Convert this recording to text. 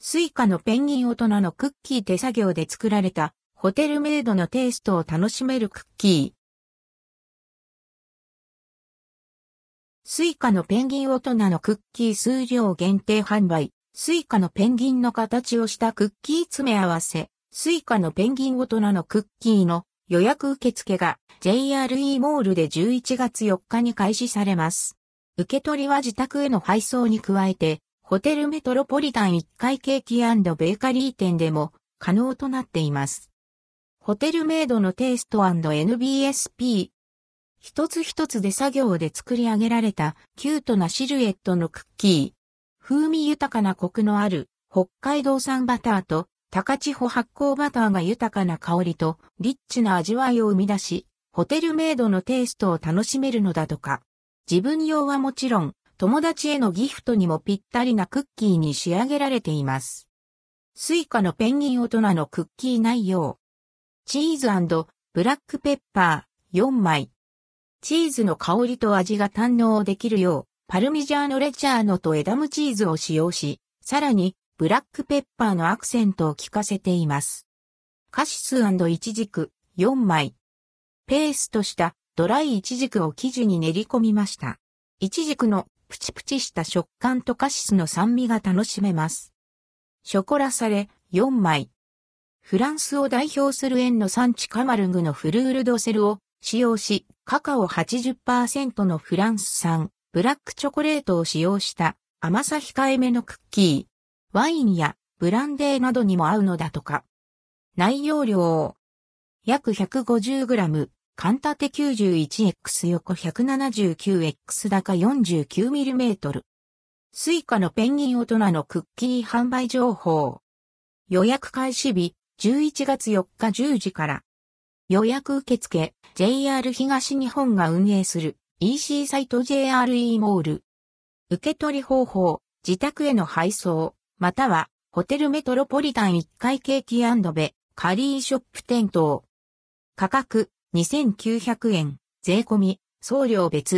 Suicaのペンギン大人のクッキー手作業で作られたホテルメイドのテイストを楽しめるクッキー。 Suicaのペンギン大人のクッキー数量限定販売。 Suicaのペンギンの形をしたクッキー詰め合わせ。 Suicaのペンギン大人のクッキーの予約受付が JRE モールで11月4日に開始されます。受け取りは自宅への配送に加えて、ホテルメトロポリタン1階ケーキベーカリー店でも可能となっています。ホテルメイドのテイスト &NBSP。一つ一つで作業で作り上げられたキュートなシルエットのクッキー。風味豊かなコクのある北海道産バターと高千穂発酵バターが豊かな香りとリッチな味わいを生み出し、ホテルメイドのテイストを楽しめるのだとか。自分用はもちろん、友達へのギフトにもぴったりなクッキーに仕上げられています。 Suicaのペンギン大人のクッキー内容。チーズブラックペッパー4枚。チーズの香りと味が堪能できるよう、パルミジャーノレッジャーノとエダムチーズを使用し、さらにブラックペッパーのアクセントを効かせています。カシスイチジク4枚。ペーストしたドライイチジクを生地に練り込みました。イチジクのプチプチした食感とカシスの酸味が楽しめます。ショコラサレ4枚。フランスを代表する園の産地カマルグのフルールドセルを使用し、カカオ80%のフランス産ブラックチョコレートを使用した甘さ控えめのクッキー。ワインやブランデーなどにも合うのだとか。内容量。約 150g、缶縦 91X 横 179X 高 49mm。 Suicaのペンギン大人のクッキー販売情報。予約開始日11月4日10時から。予約受付 JR 東日本が運営する EC サイト JRE モール。受け取り方法、自宅への配送。または、ホテルメトロポリタン1階ケーキベ、カリーショップ店頭。価格、2900円、税込み、送料別。